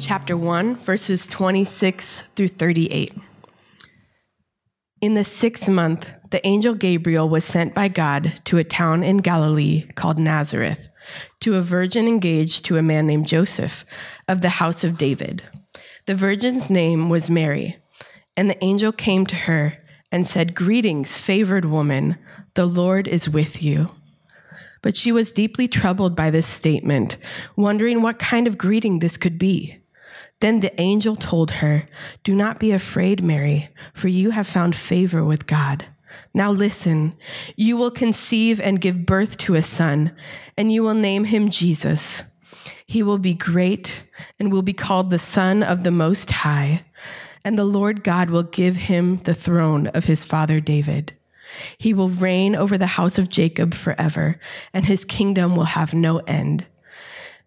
chapter 1, verses 26 through 38. In the sixth month, the angel Gabriel was sent by God to a town in Galilee called Nazareth, to a virgin engaged to a man named Joseph of the house of David. The virgin's name was Mary, and the angel came to her and said, Greetings, favored woman, the Lord is with you. But she was deeply troubled by this statement, wondering what kind of greeting this could be. Then the angel told her, Do not be afraid, Mary, for you have found favor with God. Now listen, you will conceive and give birth to a son, and you will name him Jesus. He will be great and will be called the Son of the Most High, and the Lord God will give him the throne of his father David. He will reign over the house of Jacob forever, and his kingdom will have no end.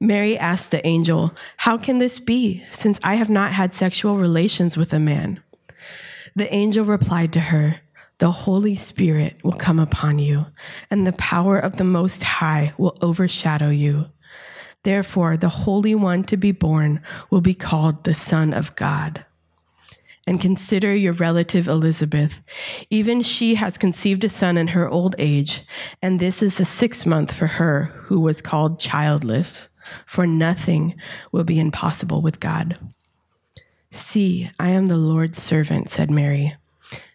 Mary asked the angel, How can this be, since I have not had sexual relations with a man? The angel replied to her, The Holy Spirit will come upon you, and the power of the Most High will overshadow you. Therefore, the Holy One to be born will be called the Son of God. And consider your relative Elizabeth. Even she has conceived a son in her old age, and this is the sixth month for her who was called childless for nothing will be impossible with God. See, I am the Lord's servant, said Mary.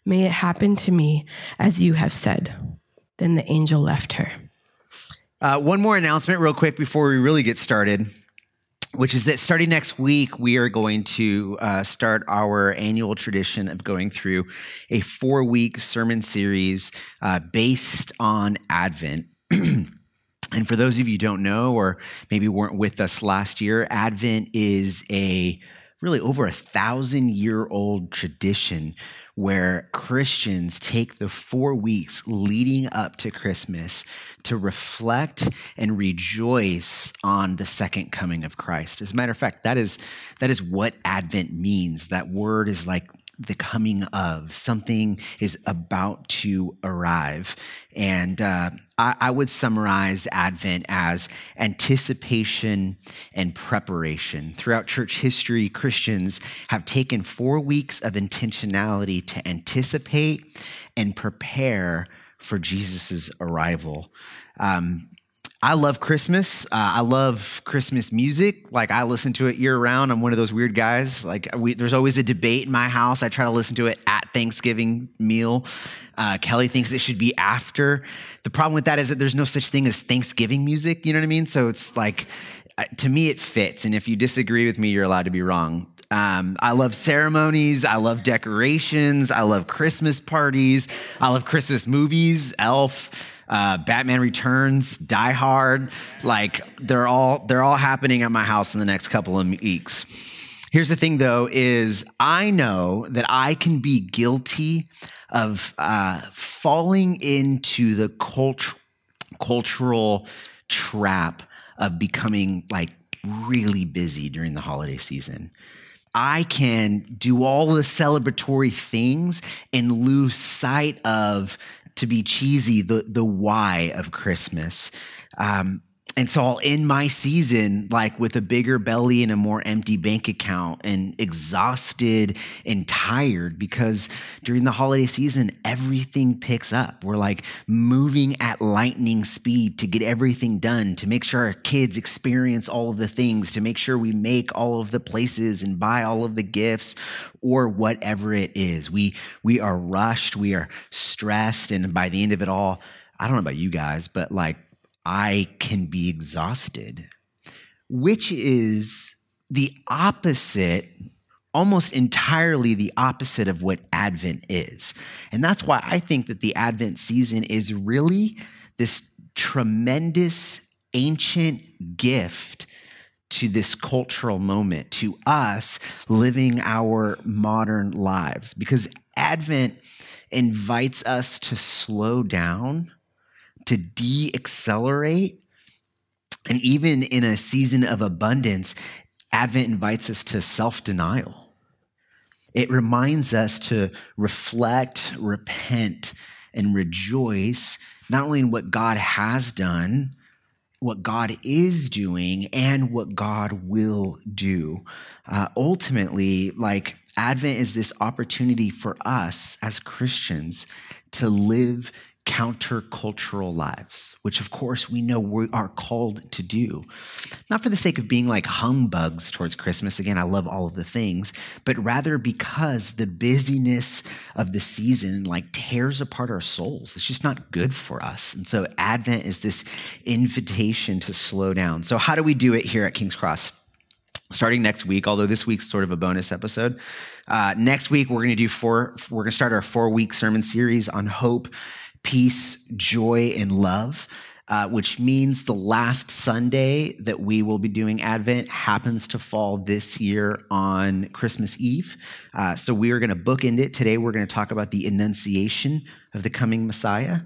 May it happen to me as you have said. Then the angel left her. Uh, one more announcement, real quick, before we really get started, which is that starting next week, we are going to uh, start our annual tradition of going through a four week sermon series uh, based on Advent. And for those of you who don't know, or maybe weren't with us last year, Advent is a really over a thousand year old tradition where Christians take the four weeks leading up to Christmas to reflect and rejoice on the second coming of Christ. As a matter of fact, that is, that is what Advent means. That word is like the coming of. Something is about to arrive. And uh, I, I, would summarize advent as anticipation and preparation. Throughout church history christians have taken four weeks of intentionality to anticipate and prepare for jesus' arrival. Um, I love Christmas. Uh, I love Christmas music. Like I listen to it year round. I'm one of those weird guys. Like we, there's always a debate in my house. I try to listen to it at Thanksgiving meal. Uh, Kelly thinks it should be after. The problem with that is that there's no such thing as Thanksgiving music. You know what I mean? So it's like, uh, to me, it fits. And if you disagree with me, you're allowed to be wrong. Um, I love ceremonies. I love decorations. I love Christmas parties. I love Christmas movies. Elf uh, Batman Returns, Die Hard. Like they're all they're all happening at my house in the next couple of weeks. Here's the thing, though: is I know that I can be guilty of uh, falling into the cult- cultural trap of becoming like really busy during the holiday season. I can do all the celebratory things and lose sight of to be cheesy, the the why of Christmas. Um, and so I'll end my season like with a bigger belly and a more empty bank account and exhausted and tired because during the holiday season, everything picks up. We're like moving at lightning speed to get everything done, to make sure our kids experience all of the things, to make sure we make all of the places and buy all of the gifts or whatever it is. We, we are rushed, we are stressed, and by the end of it all, I don't know about you guys, but like I can be exhausted, which is the opposite, almost entirely the opposite of what Advent is. And that's why I think that the Advent season is really this tremendous ancient gift to this cultural moment, to us living our modern lives. Because Advent invites us to slow down to de accelerate. And even in a season of abundance, Advent invites us to self denial. It reminds us to reflect, repent, and rejoice not only in what God has done what God is doing and what God will do. Uh, ultimately, like Advent is this opportunity for us as Christians to live countercultural lives, which of course we know we are called to do. Not for the sake of being like humbugs towards Christmas. Again, I love all of the things, but rather because the busyness of the season like tears apart our souls. It's just not good for us. And so Advent is this invitation to slow down. So how do we do it here at King's Cross? starting next week, although this week's sort of a bonus episode. Uh, next week, we're going to do four, we're going to start our four week sermon series on hope peace, joy, and love. Uh, which means the last Sunday that we will be doing Advent happens to fall this year on Christmas Eve. Uh, so we are going to bookend it. Today, we're going to talk about the Annunciation of the coming Messiah.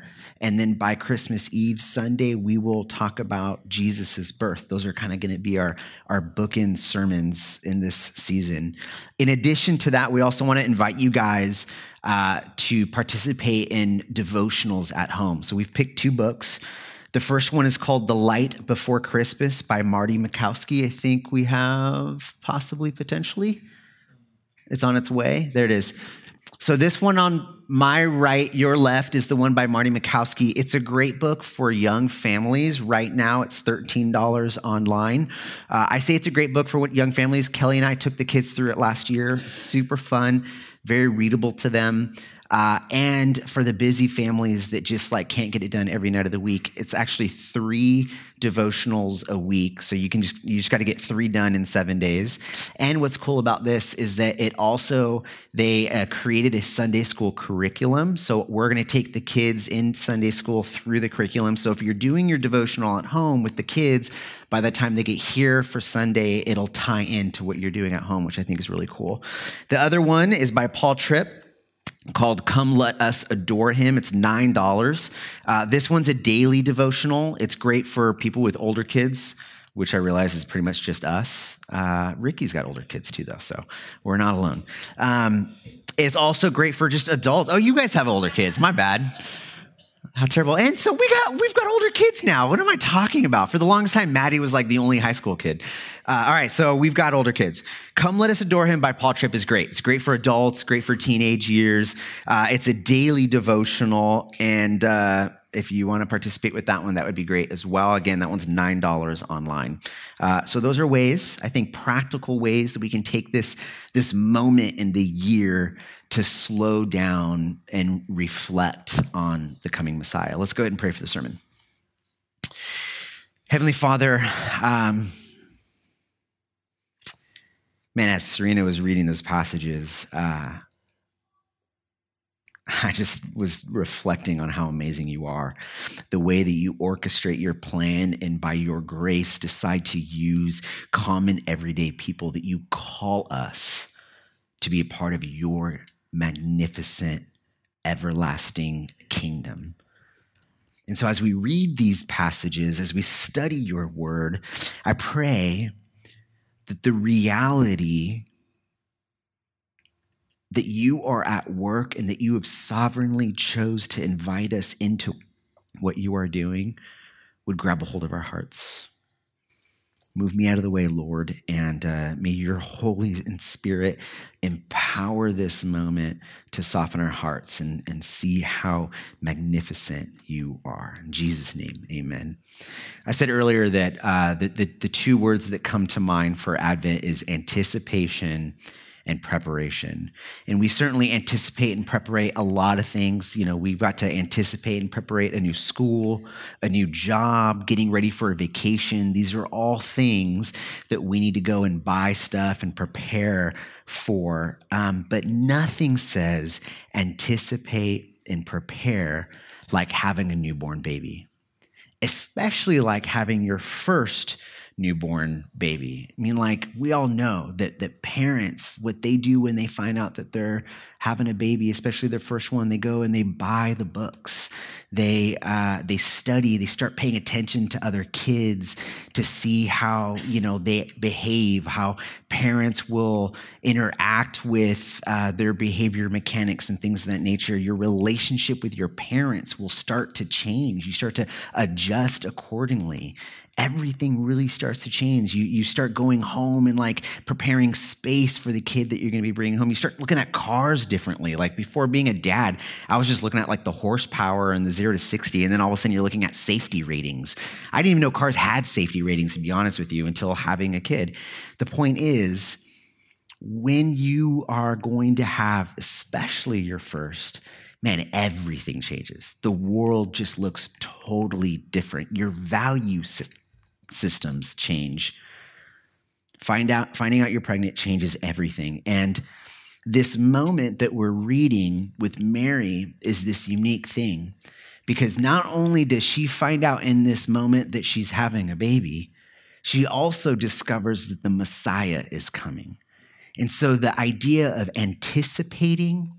And then by Christmas Eve, Sunday, we will talk about Jesus' birth. Those are kind of going to be our, our bookend sermons in this season. In addition to that, we also want to invite you guys uh, to participate in devotionals at home. So we've picked two books. The first one is called The Light Before Christmas by Marty Machowski. I think we have possibly, potentially. It's on its way. There it is. So, this one on my right, your left, is the one by Marty Machowski. It's a great book for young families. Right now, it's $13 online. Uh, I say it's a great book for young families. Kelly and I took the kids through it last year. It's super fun, very readable to them. Uh, and for the busy families that just like can't get it done every night of the week, it's actually three devotionals a week. So you can just you just got to get three done in seven days. And what's cool about this is that it also they uh, created a Sunday school curriculum. So we're going to take the kids in Sunday school through the curriculum. So if you're doing your devotional at home with the kids, by the time they get here for Sunday, it'll tie into what you're doing at home, which I think is really cool. The other one is by Paul Tripp called Come Let Us Adore Him. It's $9. Uh, this one's a daily devotional. It's great for people with older kids, which I realize is pretty much just us. Uh, Ricky's got older kids too, though, so we're not alone. Um, it's also great for just adults. Oh, you guys have older kids. My bad. How terrible. And so we got we've got older kids now. What am I talking about? For the longest time, Maddie was like the only high school kid. Uh, all right, so we've got older kids. Come Let Us Adore Him by Paul Tripp is great. It's great for adults, great for teenage years. Uh, it's a daily devotional, and uh, if you want to participate with that one, that would be great as well. Again, that one's $9 online. Uh, so those are ways, I think, practical ways that we can take this, this moment in the year to slow down and reflect on the coming Messiah. Let's go ahead and pray for the sermon. Heavenly Father, um, man, as Serena was reading those passages, uh, I just was reflecting on how amazing you are. The way that you orchestrate your plan and by your grace decide to use common everyday people that you call us to be a part of your magnificent, everlasting kingdom. And so, as we read these passages, as we study your word, I pray that the reality that you are at work and that you have sovereignly chose to invite us into what you are doing would grab a hold of our hearts. Move me out of the way, Lord, and uh, may your Holy Spirit empower this moment to soften our hearts and, and see how magnificent you are. In Jesus' name, amen. I said earlier that uh, the, the, the two words that come to mind for Advent is anticipation and preparation. And we certainly anticipate and prepare a lot of things. You know, we've got to anticipate and prepare a new school, a new job, getting ready for a vacation. These are all things that we need to go and buy stuff and prepare for. Um, but nothing says anticipate and prepare like having a newborn baby, especially like having your first newborn baby. I mean, like we all know that that parents, what they do when they find out that they're having a baby, especially their first one, they go and they buy the books. They uh, they study. They start paying attention to other kids to see how you know they behave, how parents will interact with uh, their behavior mechanics and things of that nature. Your relationship with your parents will start to change. You start to adjust accordingly everything really starts to change. You, you start going home and like preparing space for the kid that you're going to be bringing home. You start looking at cars differently. Like before being a dad, I was just looking at like the horsepower and the zero to 60. And then all of a sudden you're looking at safety ratings. I didn't even know cars had safety ratings, to be honest with you, until having a kid. The point is, when you are going to have, especially your first, man, everything changes. The world just looks totally different. Your value systems change. Find out, finding out you're pregnant changes everything. And this moment that we're reading with Mary is this unique thing because not only does she find out in this moment that she's having a baby, she also discovers that the Messiah is coming. And so the idea of anticipating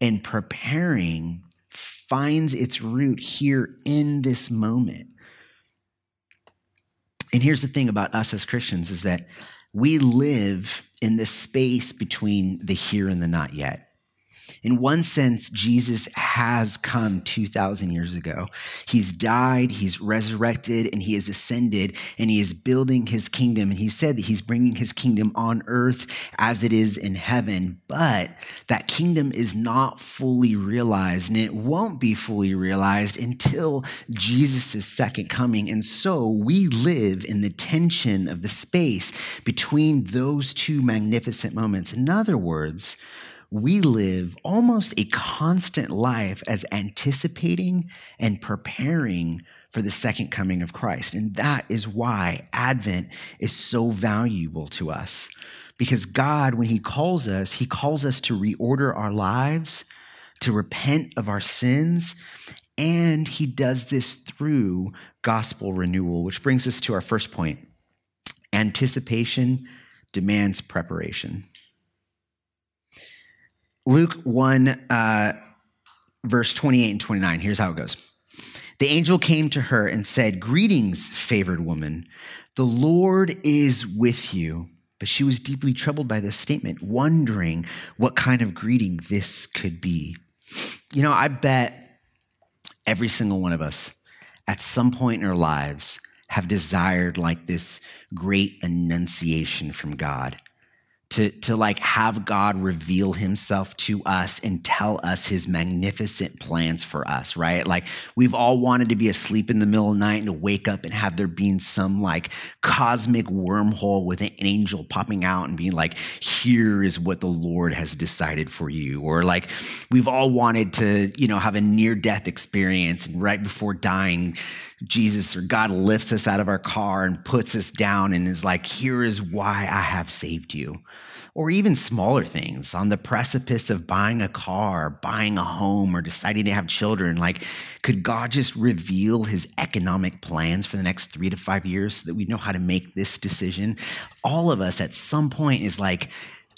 and preparing finds its root here in this moment. And here's the thing about us as Christians is that we live in the space between the here and the not yet. In one sense, Jesus has come 2,000 years ago. He's died, he's resurrected, and he has ascended, and he is building his kingdom. And he said that he's bringing his kingdom on earth as it is in heaven. But that kingdom is not fully realized, and it won't be fully realized until Jesus' second coming. And so we live in the tension of the space between those two magnificent moments. In other words, we live almost a constant life as anticipating and preparing for the second coming of Christ. And that is why Advent is so valuable to us. Because God, when He calls us, He calls us to reorder our lives, to repent of our sins, and He does this through gospel renewal, which brings us to our first point anticipation demands preparation. Luke 1, uh, verse 28 and 29. Here's how it goes. The angel came to her and said, Greetings, favored woman. The Lord is with you. But she was deeply troubled by this statement, wondering what kind of greeting this could be. You know, I bet every single one of us at some point in our lives have desired like this great annunciation from God to, to like have God reveal himself to us and tell us his magnificent plans for us, right? Like we've all wanted to be asleep in the middle of the night and to wake up and have there been some like cosmic wormhole with an angel popping out and being like, here is what the Lord has decided for you. Or like we've all wanted to, you know, have a near death experience and right before dying, Jesus or God lifts us out of our car and puts us down and is like, here is why I have saved you. Or even smaller things on the precipice of buying a car, buying a home, or deciding to have children. Like, could God just reveal his economic plans for the next three to five years so that we know how to make this decision? All of us at some point is like,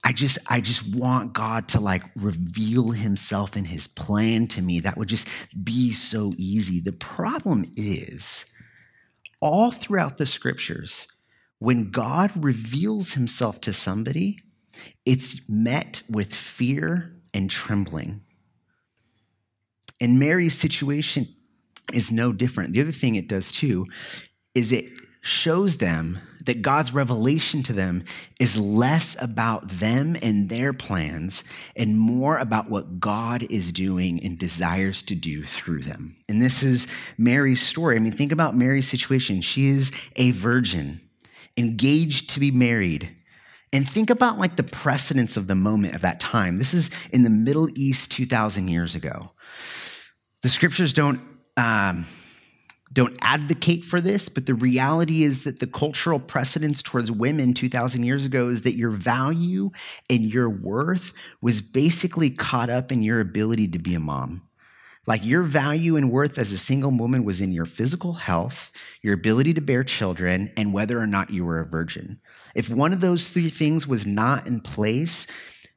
I just I just want God to like reveal himself and his plan to me. That would just be so easy. The problem is all throughout the scriptures when God reveals himself to somebody, it's met with fear and trembling. And Mary's situation is no different. The other thing it does too is it shows them that God's revelation to them is less about them and their plans and more about what God is doing and desires to do through them. And this is Mary's story. I mean, think about Mary's situation. She is a virgin, engaged to be married. And think about like the precedence of the moment of that time. This is in the Middle East 2,000 years ago. The scriptures don't. Um, don't advocate for this, but the reality is that the cultural precedence towards women 2,000 years ago is that your value and your worth was basically caught up in your ability to be a mom. Like your value and worth as a single woman was in your physical health, your ability to bear children, and whether or not you were a virgin. If one of those three things was not in place,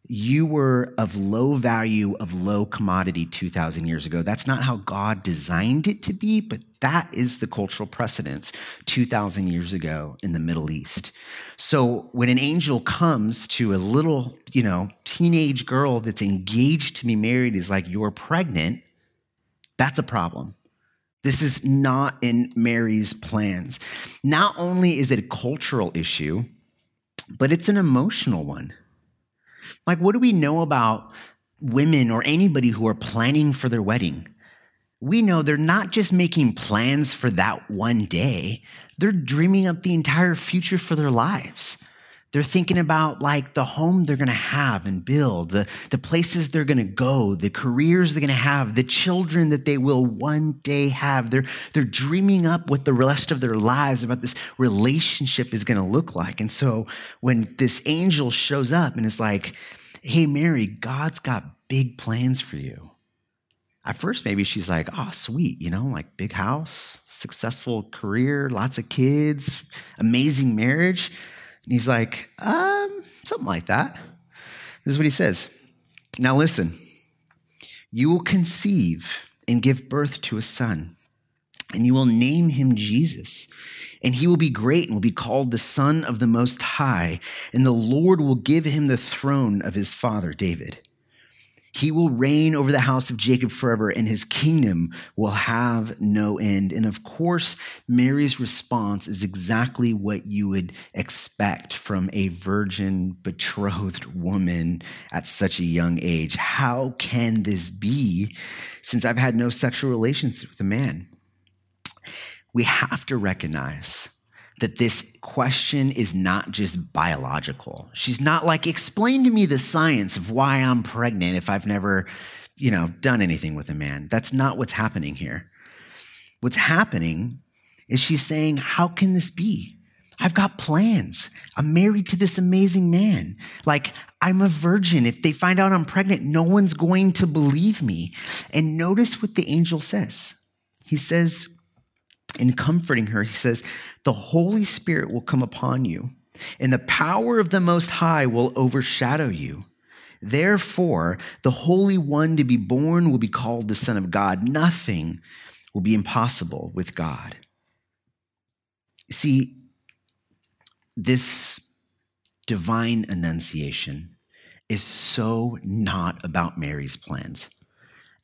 you were of low value, of low commodity 2,000 years ago. That's not how God designed it to be, but that is the cultural precedence 2,000 years ago in the Middle East. So when an angel comes to a little, you know, teenage girl that's engaged to be married, is like, you're pregnant, that's a problem. This is not in Mary's plans. Not only is it a cultural issue, but it's an emotional one. Like, what do we know about women or anybody who are planning for their wedding? We know they're not just making plans for that one day, they're dreaming up the entire future for their lives. They're thinking about like the home they're going to have and build, the, the places they're going to go, the careers they're going to have, the children that they will one day have. They're, they're dreaming up what the rest of their lives about this relationship is going to look like. And so when this angel shows up and is like, hey, Mary, God's got big plans for you. At first, maybe she's like, oh, sweet, you know, like big house, successful career, lots of kids, amazing marriage. And he's like, um, something like that. This is what he says. Now listen, you will conceive and give birth to a son, and you will name him Jesus. And he will be great and will be called the Son of the Most High, and the Lord will give him the throne of his father David he will reign over the house of Jacob forever, and his kingdom will have no end. And of course, Mary's response is exactly what you would expect from a virgin betrothed woman at such a young age. How can this be since I've had no sexual relations with a man? We have to recognize that this question is not just biological. She's not like, explain to me the science of why I'm pregnant if I've never, you know, done anything with a man. That's not what's happening here. What's happening is she's saying, how can this be? I've got plans. I'm married to this amazing man. Like, I'm a virgin. If they find out I'm pregnant, no one's going to believe me. And notice what the angel says. He says, in comforting her, he says, The Holy Spirit will come upon you, and the power of the Most High will overshadow you. Therefore, the Holy One to be born will be called the Son of God. Nothing will be impossible with God. See, this divine annunciation is so not about Mary's plans.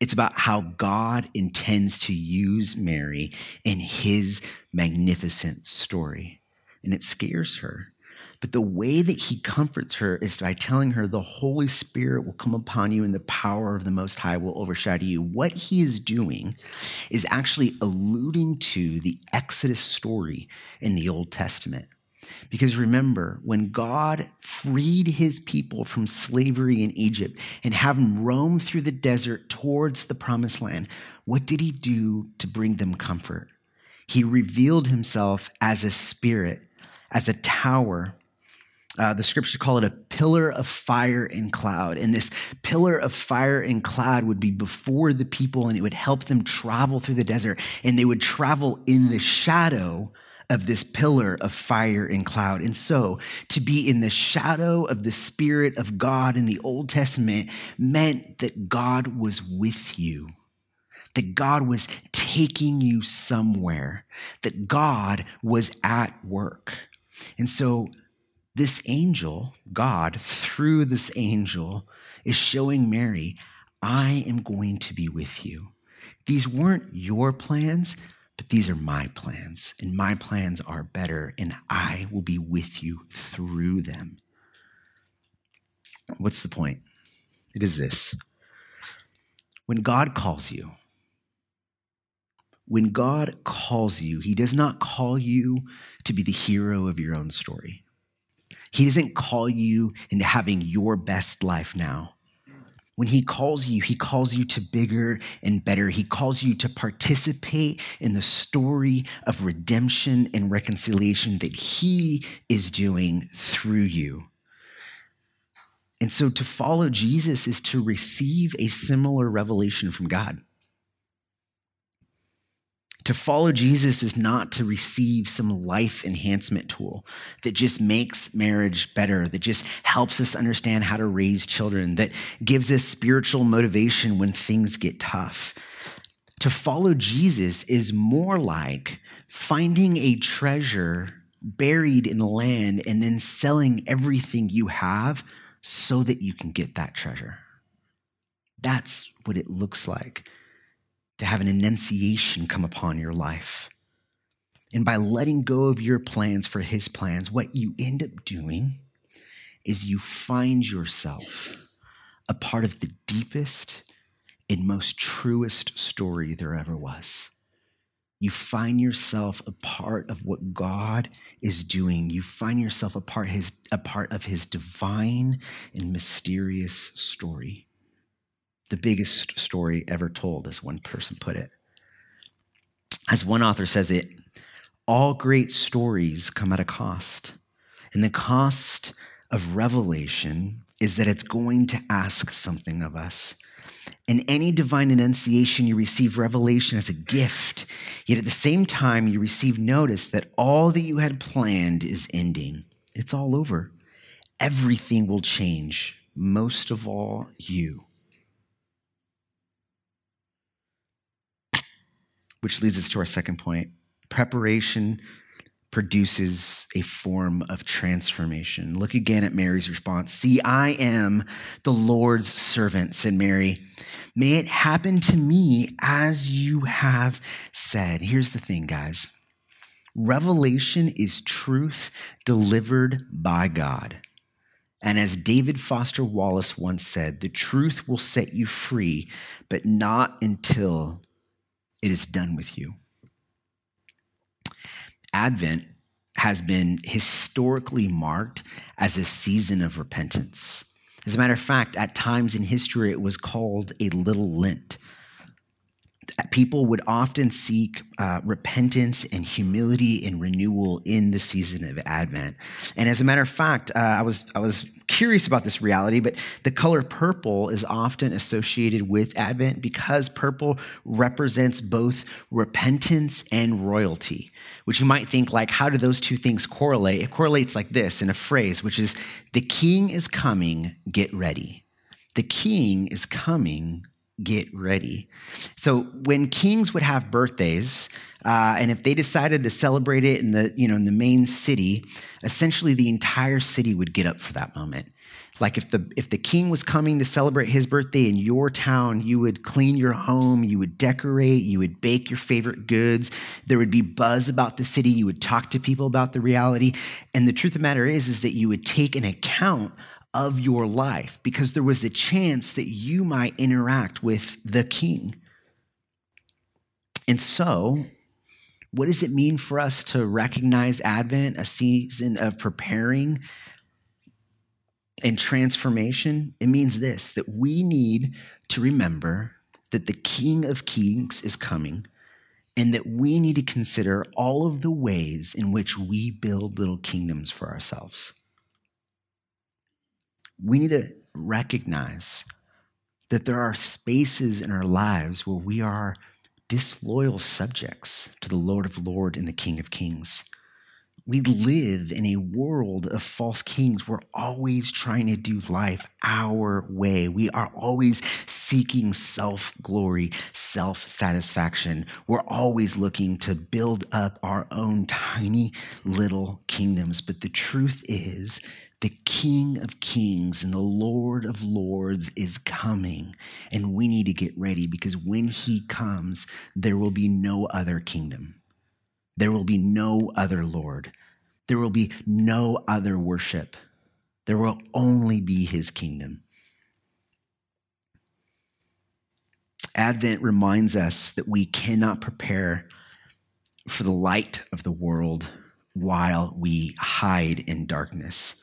It's about how God intends to use Mary in his magnificent story. And it scares her. But the way that he comforts her is by telling her the Holy Spirit will come upon you and the power of the Most High will overshadow you. What he is doing is actually alluding to the Exodus story in the Old Testament. Because remember, when God freed his people from slavery in Egypt and have them roam through the desert towards the promised land, what did he do to bring them comfort? He revealed himself as a spirit, as a tower. Uh, the scriptures call it a pillar of fire and cloud. And this pillar of fire and cloud would be before the people and it would help them travel through the desert. And they would travel in the shadow of this pillar of fire and cloud. And so to be in the shadow of the Spirit of God in the Old Testament meant that God was with you, that God was taking you somewhere, that God was at work. And so this angel, God, through this angel, is showing Mary, I am going to be with you. These weren't your plans, but these are my plans, and my plans are better, and I will be with you through them. What's the point? It is this when God calls you, when God calls you, He does not call you to be the hero of your own story. He doesn't call you into having your best life now. When he calls you, he calls you to bigger and better. He calls you to participate in the story of redemption and reconciliation that he is doing through you. And so to follow Jesus is to receive a similar revelation from God. To follow Jesus is not to receive some life enhancement tool that just makes marriage better, that just helps us understand how to raise children, that gives us spiritual motivation when things get tough. To follow Jesus is more like finding a treasure buried in the land and then selling everything you have so that you can get that treasure. That's what it looks like to have an annunciation come upon your life. And by letting go of your plans for his plans, what you end up doing is you find yourself a part of the deepest and most truest story there ever was. You find yourself a part of what God is doing. You find yourself a part, his, a part of his divine and mysterious story the biggest story ever told, as one person put it. As one author says it, all great stories come at a cost. And the cost of revelation is that it's going to ask something of us. In any divine annunciation, you receive revelation as a gift, yet at the same time, you receive notice that all that you had planned is ending. It's all over. Everything will change, most of all, you. Which leads us to our second point. Preparation produces a form of transformation. Look again at Mary's response. See, I am the Lord's servant, said Mary. May it happen to me as you have said. Here's the thing, guys revelation is truth delivered by God. And as David Foster Wallace once said, the truth will set you free, but not until it is done with you. Advent has been historically marked as a season of repentance. As a matter of fact, at times in history, it was called a little Lent people would often seek uh, repentance and humility and renewal in the season of Advent. And as a matter of fact, uh, I was I was curious about this reality, but the color purple is often associated with Advent because purple represents both repentance and royalty. Which you might think like, how do those two things correlate? It correlates like this in a phrase, which is, "The King is coming. Get ready." The King is coming get ready. So when kings would have birthdays, uh, and if they decided to celebrate it in the you know in the main city, essentially the entire city would get up for that moment. Like if the if the king was coming to celebrate his birthday in your town, you would clean your home, you would decorate, you would bake your favorite goods. There would be buzz about the city. You would talk to people about the reality. And the truth of the matter is, is that you would take an account of your life because there was a chance that you might interact with the king. And so, what does it mean for us to recognize Advent, a season of preparing and transformation? It means this that we need to remember that the King of Kings is coming and that we need to consider all of the ways in which we build little kingdoms for ourselves we need to recognize that there are spaces in our lives where we are disloyal subjects to the Lord of Lords and the King of Kings. We live in a world of false kings. We're always trying to do life our way. We are always seeking self glory, self satisfaction. We're always looking to build up our own tiny little kingdoms. But the truth is the King of Kings and the Lord of Lords is coming, and we need to get ready because when he comes, there will be no other kingdom. There will be no other Lord. There will be no other worship. There will only be his kingdom. Advent reminds us that we cannot prepare for the light of the world while we hide in darkness.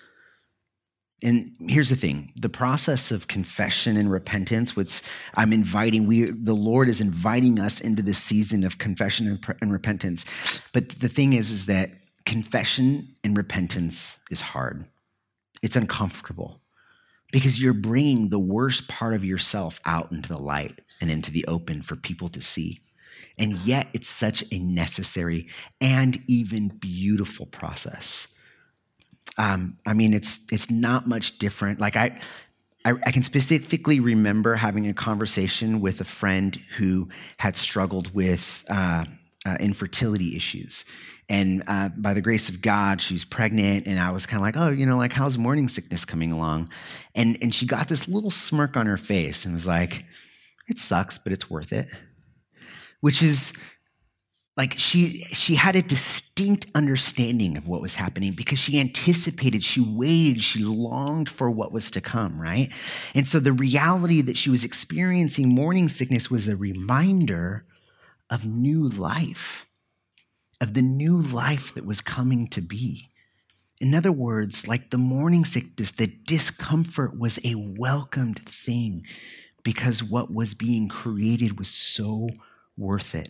And here's the thing the process of confession and repentance, which I'm inviting, we, the Lord is inviting us into this season of confession and, and repentance. But the thing is, is that confession and repentance is hard, it's uncomfortable because you're bringing the worst part of yourself out into the light and into the open for people to see. And yet, it's such a necessary and even beautiful process. Um, I mean, it's it's not much different. Like I, I, I can specifically remember having a conversation with a friend who had struggled with uh, uh, infertility issues, and uh, by the grace of God, she's pregnant, and I was kind of like, oh, you know, like how's morning sickness coming along? And and she got this little smirk on her face and was like, it sucks, but it's worth it, which is like she she had a distinct understanding of what was happening because she anticipated she waited she longed for what was to come right? And so the reality that she was experiencing morning sickness was a reminder of new life of the new life that was coming to be. In other words like the morning sickness the discomfort was a welcomed thing because what was being created was so worth it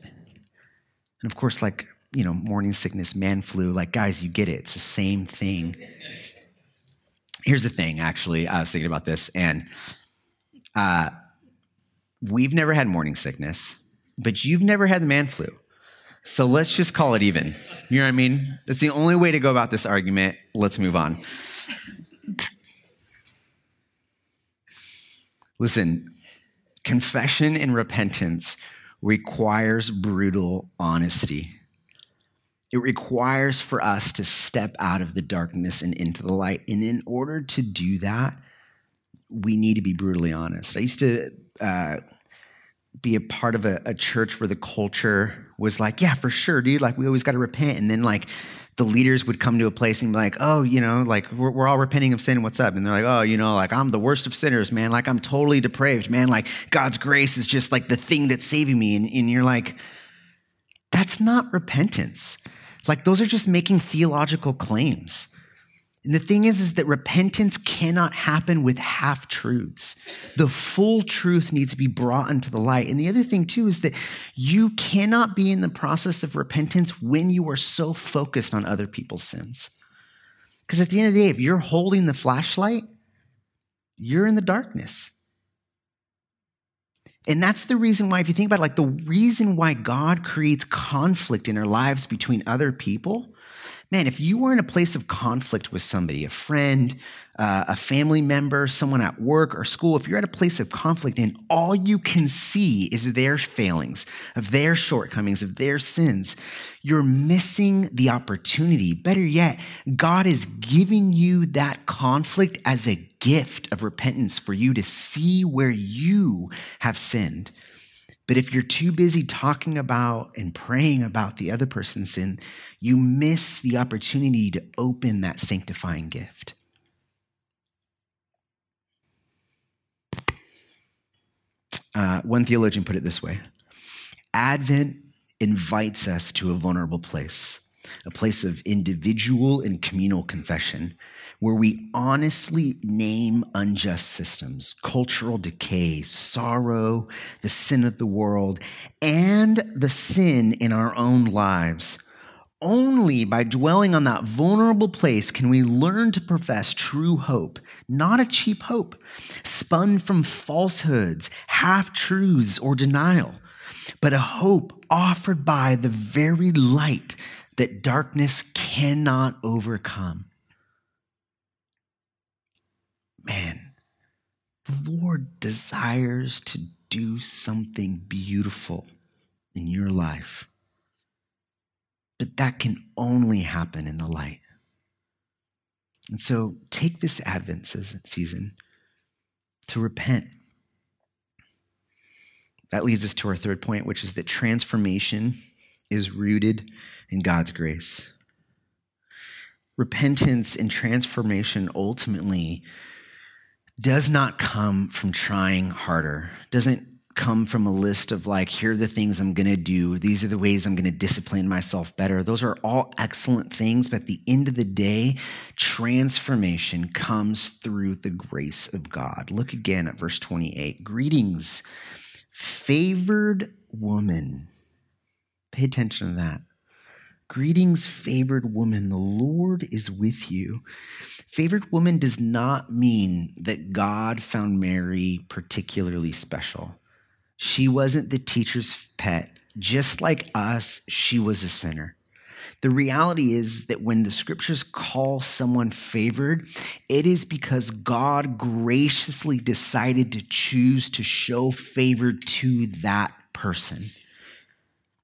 and of course, like, you know, morning sickness, man flu, like, guys, you get it. It's the same thing. Here's the thing, actually, I was thinking about this, and uh, we've never had morning sickness, but you've never had the man flu. So let's just call it even. You know what I mean? That's the only way to go about this argument. Let's move on. Listen, confession and repentance requires brutal honesty. It requires for us to step out of the darkness and into the light. And in order to do that, we need to be brutally honest. I used to uh, be a part of a, a, church where the culture was like, yeah, for sure, dude. Like, we always got to repent. And then, like, the leaders would come to a place and be like, oh, you know, like we're, we're, all repenting of sin. What's up? And they're like, oh, you know, like I'm the worst of sinners, man. Like I'm totally depraved, man. Like God's grace is just like the thing that's saving me. And, and you're like, that's not repentance. Like those are just making theological claims. And the thing is, is that repentance cannot happen with half truths. The full truth needs to be brought into the light. And the other thing, too, is that you cannot be in the process of repentance when you are so focused on other people's sins. Because at the end of the day, if you're holding the flashlight, you're in the darkness. And that's the reason why, if you think about it, like the reason why God creates conflict in our lives between other people man, if you were in a place of conflict with somebody, a friend, uh, a family member, someone at work or school, if you're at a place of conflict and all you can see is their failings, of their shortcomings, of their sins, you're missing the opportunity. Better yet, God is giving you that conflict as a gift of repentance for you to see where you have sinned. But if you're too busy talking about and praying about the other person's sin, you miss the opportunity to open that sanctifying gift. Uh, one theologian put it this way Advent invites us to a vulnerable place, a place of individual and communal confession, where we honestly name unjust systems, cultural decay, sorrow, the sin of the world, and the sin in our own lives. Only by dwelling on that vulnerable place can we learn to profess true hope, not a cheap hope, spun from falsehoods, half truths, or denial, but a hope offered by the very light that darkness cannot overcome. Man, the Lord desires to do something beautiful in your life. But that can only happen in the light. And so take this Advent season to repent. That leads us to our third point, which is that transformation is rooted in God's grace. Repentance and transformation ultimately does not come from trying harder, doesn't come from a list of like, here are the things I'm to do. These are the ways I'm to discipline myself better. Those are all excellent things. But at the end of the day, transformation comes through the grace of God. Look again at verse 28. Greetings, favored woman. Pay attention to that. Greetings, favored woman. The Lord is with you. Favored woman does not mean that God found Mary particularly special. She wasn't the teacher's pet. Just like us, she was a sinner. The reality is that when the scriptures call someone favored, it is because God graciously decided to choose to show favor to that person.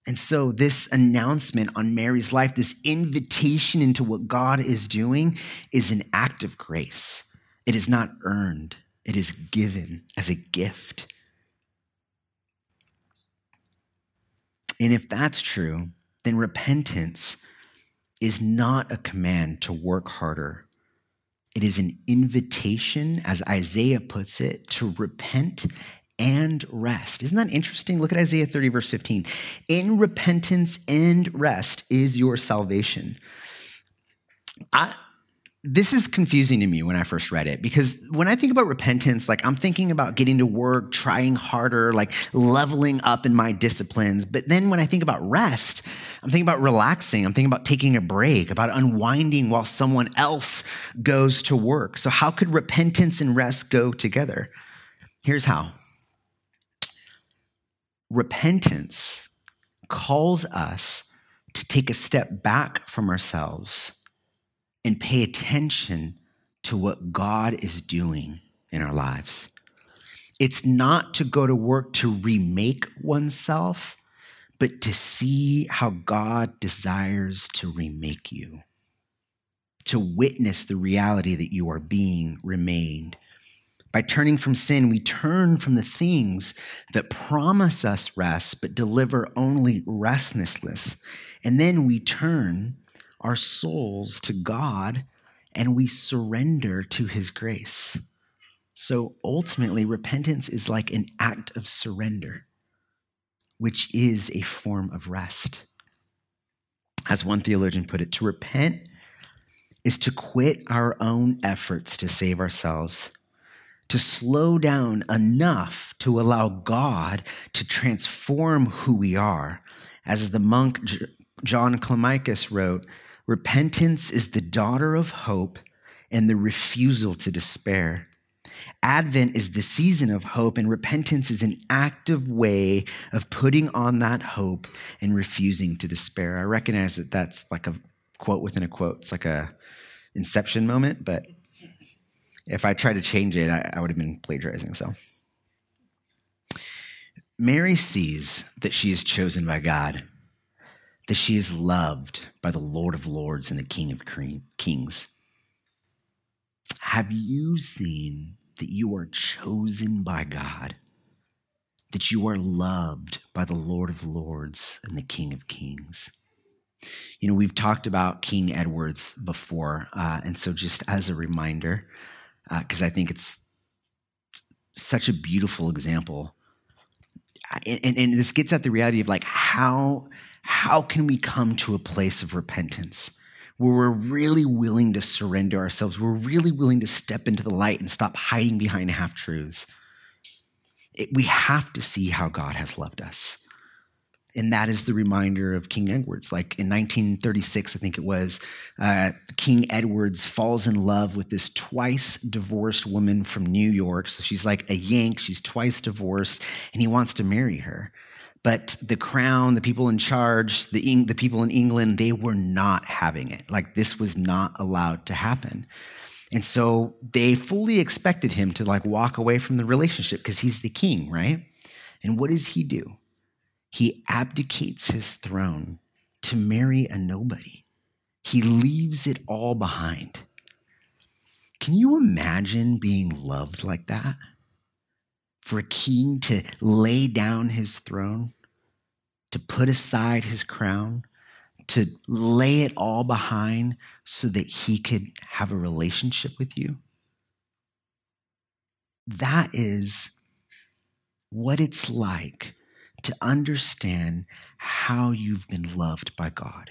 And so, this announcement on Mary's life, this invitation into what God is doing, is an act of grace. It is not earned, it is given as a gift. And if that's true, then repentance is not a command to work harder. It is an invitation, as Isaiah puts it, to repent and rest. Isn't that interesting? Look at Isaiah 30, verse 15. In repentance and rest is your salvation. I, this is confusing to me when I first read it because when I think about repentance, like I'm thinking about getting to work, trying harder, like leveling up in my disciplines. But then when I think about rest, I'm thinking about relaxing. I'm thinking about taking a break, about unwinding while someone else goes to work. So, how could repentance and rest go together? Here's how repentance calls us to take a step back from ourselves and pay attention to what God is doing in our lives. It's not to go to work to remake oneself, but to see how God desires to remake you, to witness the reality that you are being remade. By turning from sin, we turn from the things that promise us rest but deliver only restlessness. And then we turn our souls to God and we surrender to his grace. So ultimately, repentance is like an act of surrender, which is a form of rest. As one theologian put it, to repent is to quit our own efforts to save ourselves, to slow down enough to allow God to transform who we are. As the monk John Climacus wrote, Repentance is the daughter of hope and the refusal to despair. Advent is the season of hope, and repentance is an active way of putting on that hope and refusing to despair. I recognize that that's like a quote within a quote. It's like a inception moment, but if I tried to change it, I, I would have been plagiarizing. So, Mary sees that she is chosen by God that she is loved by the Lord of Lords and the King of Kings. Have you seen that you are chosen by God? That you are loved by the Lord of Lords and the King of Kings? You know, we've talked about King Edwards before. Uh, and so, just as a reminder, because uh, I think it's such a beautiful example. And, and, and this gets at the reality of like how how can we come to a place of repentance where we're really willing to surrender ourselves? We're really willing to step into the light and stop hiding behind half truths. we have to see how God has loved us. And that is the reminder of King Edwards. Like in 1936, I think it was, uh, King Edwards falls in love with this twice divorced woman from New York. So she's like a Yank, she's twice divorced, and he wants to marry her. But the crown, the people in charge, the, the people in England, they were not having it. Like this was not allowed to happen. And so they fully expected him to like walk away from the relationship because he's the king, right? And what does he do? He abdicates his throne to marry a nobody. He leaves it all behind. Can you imagine being loved like that? For a king to lay down his throne to put aside his crown, to lay it all behind so that he could have a relationship with you? That is what it's like to understand how you've been loved by God,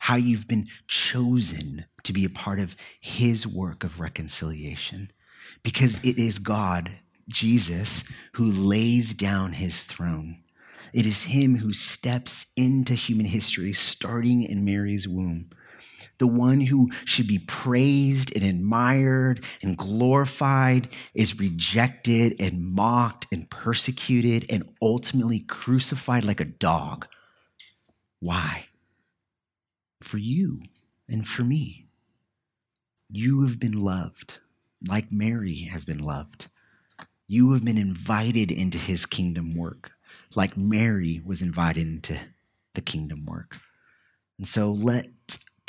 how you've been chosen to be a part of his work of reconciliation. Because it is God, Jesus, who lays down his throne It is him who steps into human history, starting in Mary's womb. The one who should be praised and admired and glorified is rejected and mocked and persecuted and ultimately crucified like a dog. Why? For you and for me. You have been loved like Mary has been loved. You have been invited into his kingdom work, like Mary was invited into the kingdom work. And so let's